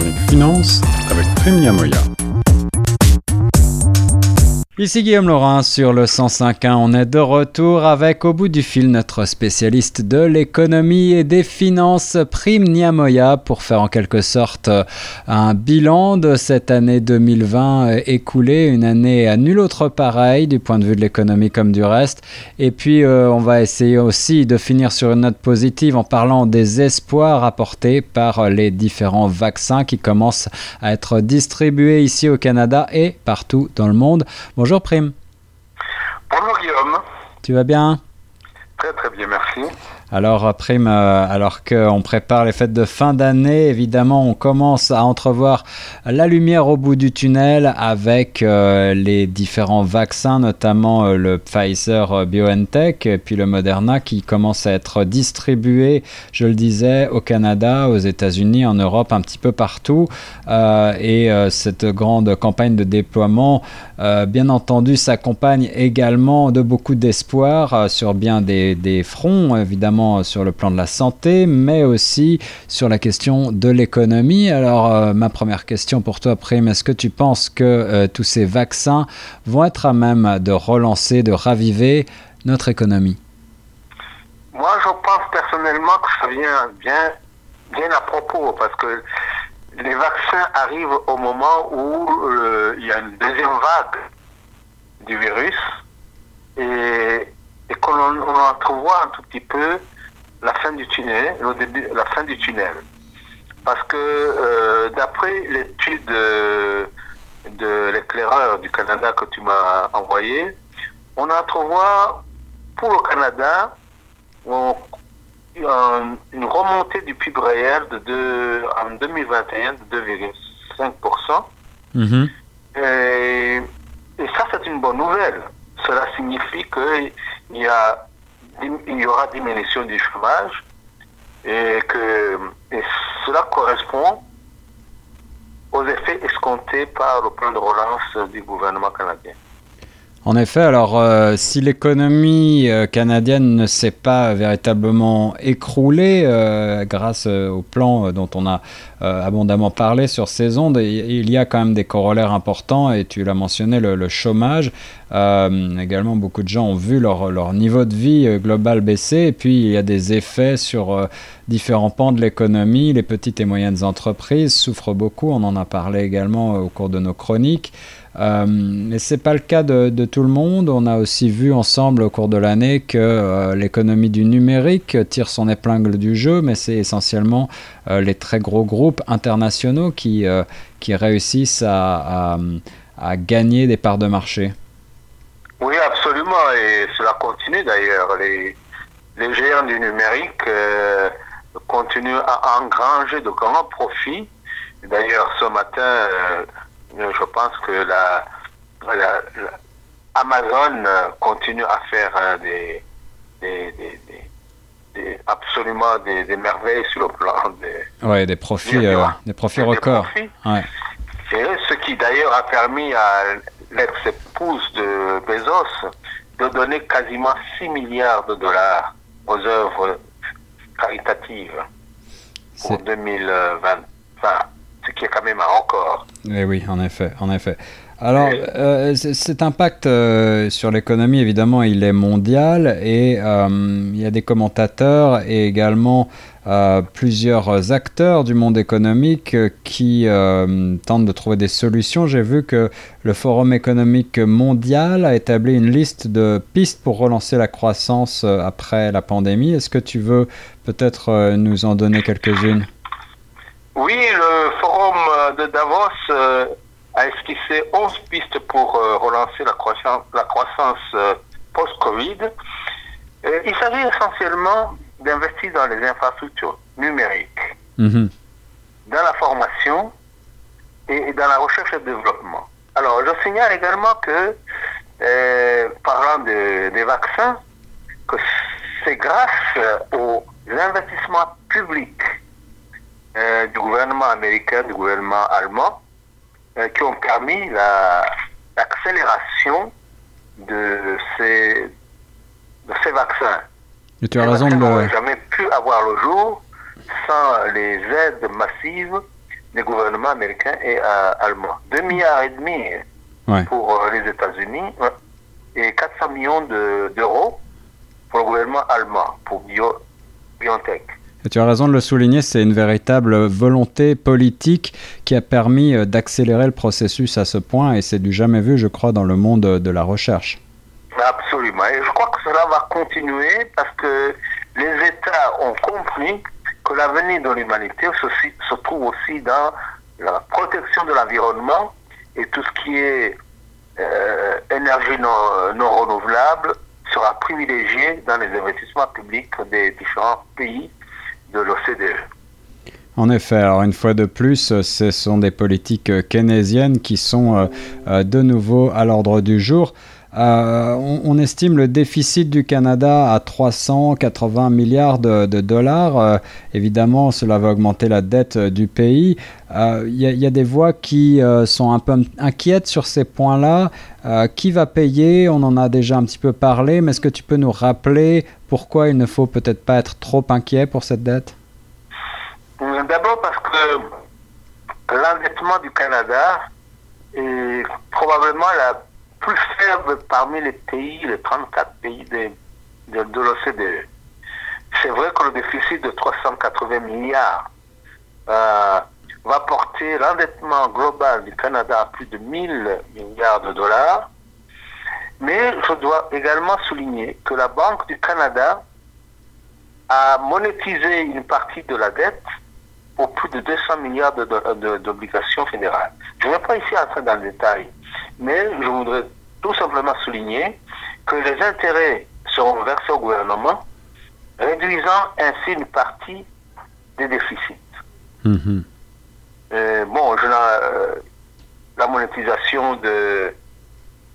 chronique finance avec Prime Moya. Ici Guillaume Laurin sur le 105.1. On est de retour avec au bout du fil notre spécialiste de l'économie et des finances, Prime Niamoya, pour faire en quelque sorte un bilan de cette année 2020 écoulée, une année à nul autre pareil du point de vue de l'économie comme du reste. Et puis euh, on va essayer aussi de finir sur une note positive en parlant des espoirs apportés par les différents vaccins qui commencent à être distribués ici au Canada et partout dans le monde. Bonjour Bonjour Prime. Bonjour Guillaume. Tu vas bien? Très bien, merci. Alors, Prime, euh, alors qu'on prépare les fêtes de fin d'année, évidemment, on commence à entrevoir la lumière au bout du tunnel avec euh, les différents vaccins, notamment euh, le Pfizer BioNTech et puis le Moderna qui commence à être distribué, je le disais, au Canada, aux États-Unis, en Europe, un petit peu partout. et cette grande campagne de déploiement, bien entendu, s'accompagne également de beaucoup d'espoir sur bien des, des fronts, évidemment sur le plan de la santé, mais aussi sur la question de l'économie. Alors, euh, ma première question pour toi, Prime, est-ce que tu penses que euh, tous ces vaccins vont être à même de relancer, de raviver notre économie? Moi, je pense personnellement que ça vient bien, bien à propos, parce que les vaccins arrivent au moment où euh, il y a une deuxième vague du virus et et qu'on entrevoit un tout petit peu la fin du tunnel, le début, la fin du tunnel. Parce que euh, d'après l'étude de, l'éclaireur du Canada que tu m'as envoyé, on entrevoit pour le Canada une remontée du PIB réel de en 2021 de 2,5%. Mm-hmm. et, et ça, c'est une bonne nouvelle. Cela signifie que il y, a, il y aura diminution du chômage et que cela correspond aux effets escomptés par le plan de relance du gouvernement canadien. En effet, alors euh, si l'économie euh, canadienne ne s'est pas véritablement écroulée euh, grâce au plan dont on a abondamment parlé sur ces ondes, il y a quand même des corollaires importants et tu l'as mentionné, le, chômage. également, beaucoup de gens ont vu leur, leur niveau de vie global baisser et puis il y a des effets sur différents pans de l'économie. Les petites et moyennes entreprises souffrent beaucoup, on en a parlé également au cours de nos chroniques. Euh, mais ce n'est pas le cas de, tout le monde. On a aussi vu ensemble au cours de l'année que euh, l'économie du numérique tire son épingle du jeu, mais c'est essentiellement euh, les très gros groupes internationaux qui, qui réussissent à, à, gagner des parts de marché. Oui, absolument, et cela continue d'ailleurs. Les, les géants du numérique continuent à engranger de grands profits. D'ailleurs, ce matin, je pense que la, Amazon continue à faire euh, des, absolument des, merveilles sur le plan des, ouais, des profits, euh, des profits records. Ouais. Et ce qui d'ailleurs a permis à l'ex-épouse de Bezos de donner quasiment 6 milliards de dollars aux œuvres caritatives pour 2020 ce qui est quand même un record. Eh oui, en effet, en effet. Alors, euh, cet impact euh, sur l'économie, évidemment, il est mondial et euh, il y a des commentateurs et également plusieurs acteurs du monde économique qui tentent de trouver des solutions. J'ai vu que le Forum économique mondial a établi une liste de pistes pour relancer la croissance après la pandémie. Est-ce que tu veux peut-être nous en donner quelques-unes? Oui, le forum euh, de Davos euh, a esquissé 11 pistes pour euh, relancer la croissance, la croissance post-Covid. il s'agit essentiellement d'investir dans les infrastructures numériques, mhm. dans la formation et dans la recherche et développement. Alors, je signale également que, parlant des vaccins, que c'est grâce aux investissements publics euh, du gouvernement américain, du gouvernement allemand, euh, qui ont permis l'accélération de, ces, de ces vaccins. Et tu as raison de n'auraient jamais pu avoir le jour sans les aides massives les gouvernements américains et euh, allemands. 2 milliards et demi Ouais. pour les États-Unis et 400 millions de- d'euros pour le gouvernement allemand, pour Bio, BioNTech. Tu as raison de le souligner, c'est une véritable volonté politique qui a permis euh, d'accélérer le processus à ce point et c'est du jamais vu, je crois, dans le monde de la recherche. Absolument. Et je crois que cela va continuer parce que les États ont compris que l'avenir de l'humanité se, trouve aussi dans la protection de l'environnement et tout ce qui est euh, énergie non renouvelable sera privilégié dans les investissements publics des différents pays de l'OCDE. En effet, alors une fois de plus, ce sont des politiques keynésiennes qui sont euh, euh, de nouveau à l'ordre du jour. Euh, on, estime le déficit du Canada à 380 milliards de, dollars. Euh, évidemment, cela va augmenter la dette euh, du pays. Il y, y a des voix qui sont un peu inquiètes sur ces points-là. Qui va payer? On en a déjà un petit peu parlé, mais est-ce que tu peux nous rappeler pourquoi il ne faut peut-être pas être trop inquiet pour cette dette? D'abord parce que l'endettement du Canada est probablement la plus faible parmi les pays, les 34 pays de, de, de l'OCDE. C'est vrai que le déficit de 380 milliards euh, va porter l'endettement global du Canada à plus de 1000 milliards de dollars. Mais je dois également souligner que la Banque du Canada a monétisé une partie de la dette pour plus de 200 milliards d'obligations fédérales. Je ne vais pas ici entrer dans le détail, mais je voudrais tout simplement souligner que les intérêts seront versés au gouvernement, réduisant ainsi une partie des déficits. Mhm. Euh, bon, je euh, la monétisation de,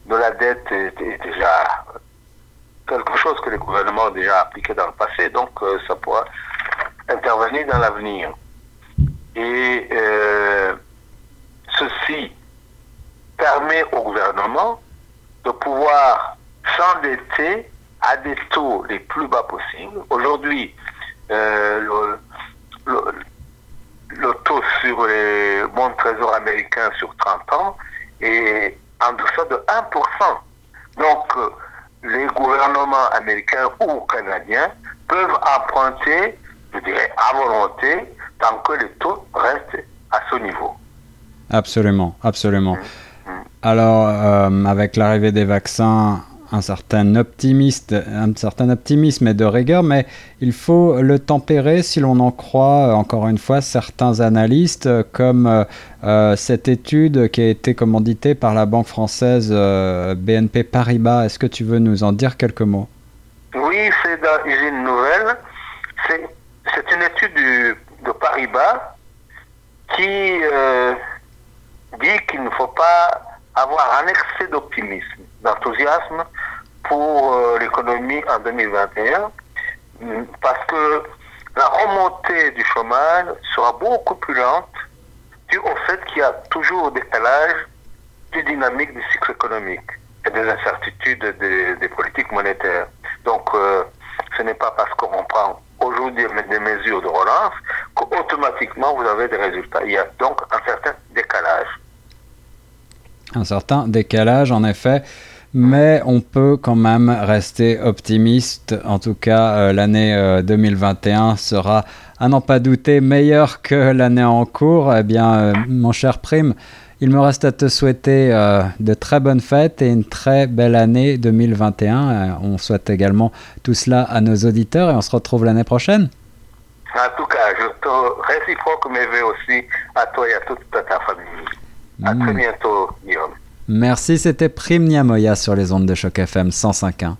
de la dette est, est déjà quelque chose que les gouvernements ont déjà appliqué dans le passé, donc euh, ça pourra intervenir dans l'avenir. Et euh, ceci permet au gouvernement de pouvoir s'endetter à des taux les plus bas possibles. Aujourd'hui, euh, le- le- taux sur les bons de trésor américains sur 30 ans est en deçà de 1%. Donc, euh, les gouvernements américains ou canadiens peuvent emprunter, je dirais, à volonté, tant que les taux restent à ce niveau. Absolument, absolument. Alors, euh, avec l'arrivée des vaccins, un certain, optimiste, un certain optimisme et de rigueur, mais il faut le tempérer si l'on en croit, euh, encore une fois, certains analystes, euh, comme euh, cette étude qui a été commanditée par la banque française euh, BNP Paribas. Est-ce que tu veux nous en dire quelques mots? Oui, c'est une nouvelle. C'est c'est une étude qui euh, dit qu'il ne faut pas avoir un excès d'optimisme, d'enthousiasme pour euh, l'économie en 2021, mm, parce que la remontée du chômage sera beaucoup plus lente dû au fait qu'il y a toujours décalage du dynamique du cycle économique et des incertitudes des, des politiques monétaires. Donc, euh, ce n'est pas parce qu'on prend aujourd'hui des mesures de relance qu'automatiquement vous avez des résultats. Il y a donc un certain décalage. un certain décalage en effet, mais on peut quand même rester optimiste. En tout cas, euh, l'année euh, 2021 sera, à n'en pas douter, meilleure que l'année en cours. Eh bien, euh, mon cher Prime, il me reste à te souhaiter euh, de très bonnes fêtes et une très belle année 2021. Euh, on souhaite également tout cela à nos auditeurs et on se retrouve l'année prochaine. En tout cas, je réciproque mes vœux aussi à toi et à toute ta famille. À Mm. très bientôt, Guillaume. Merci, c'était Prime Niamoya sur les ondes de choc FM 105.1.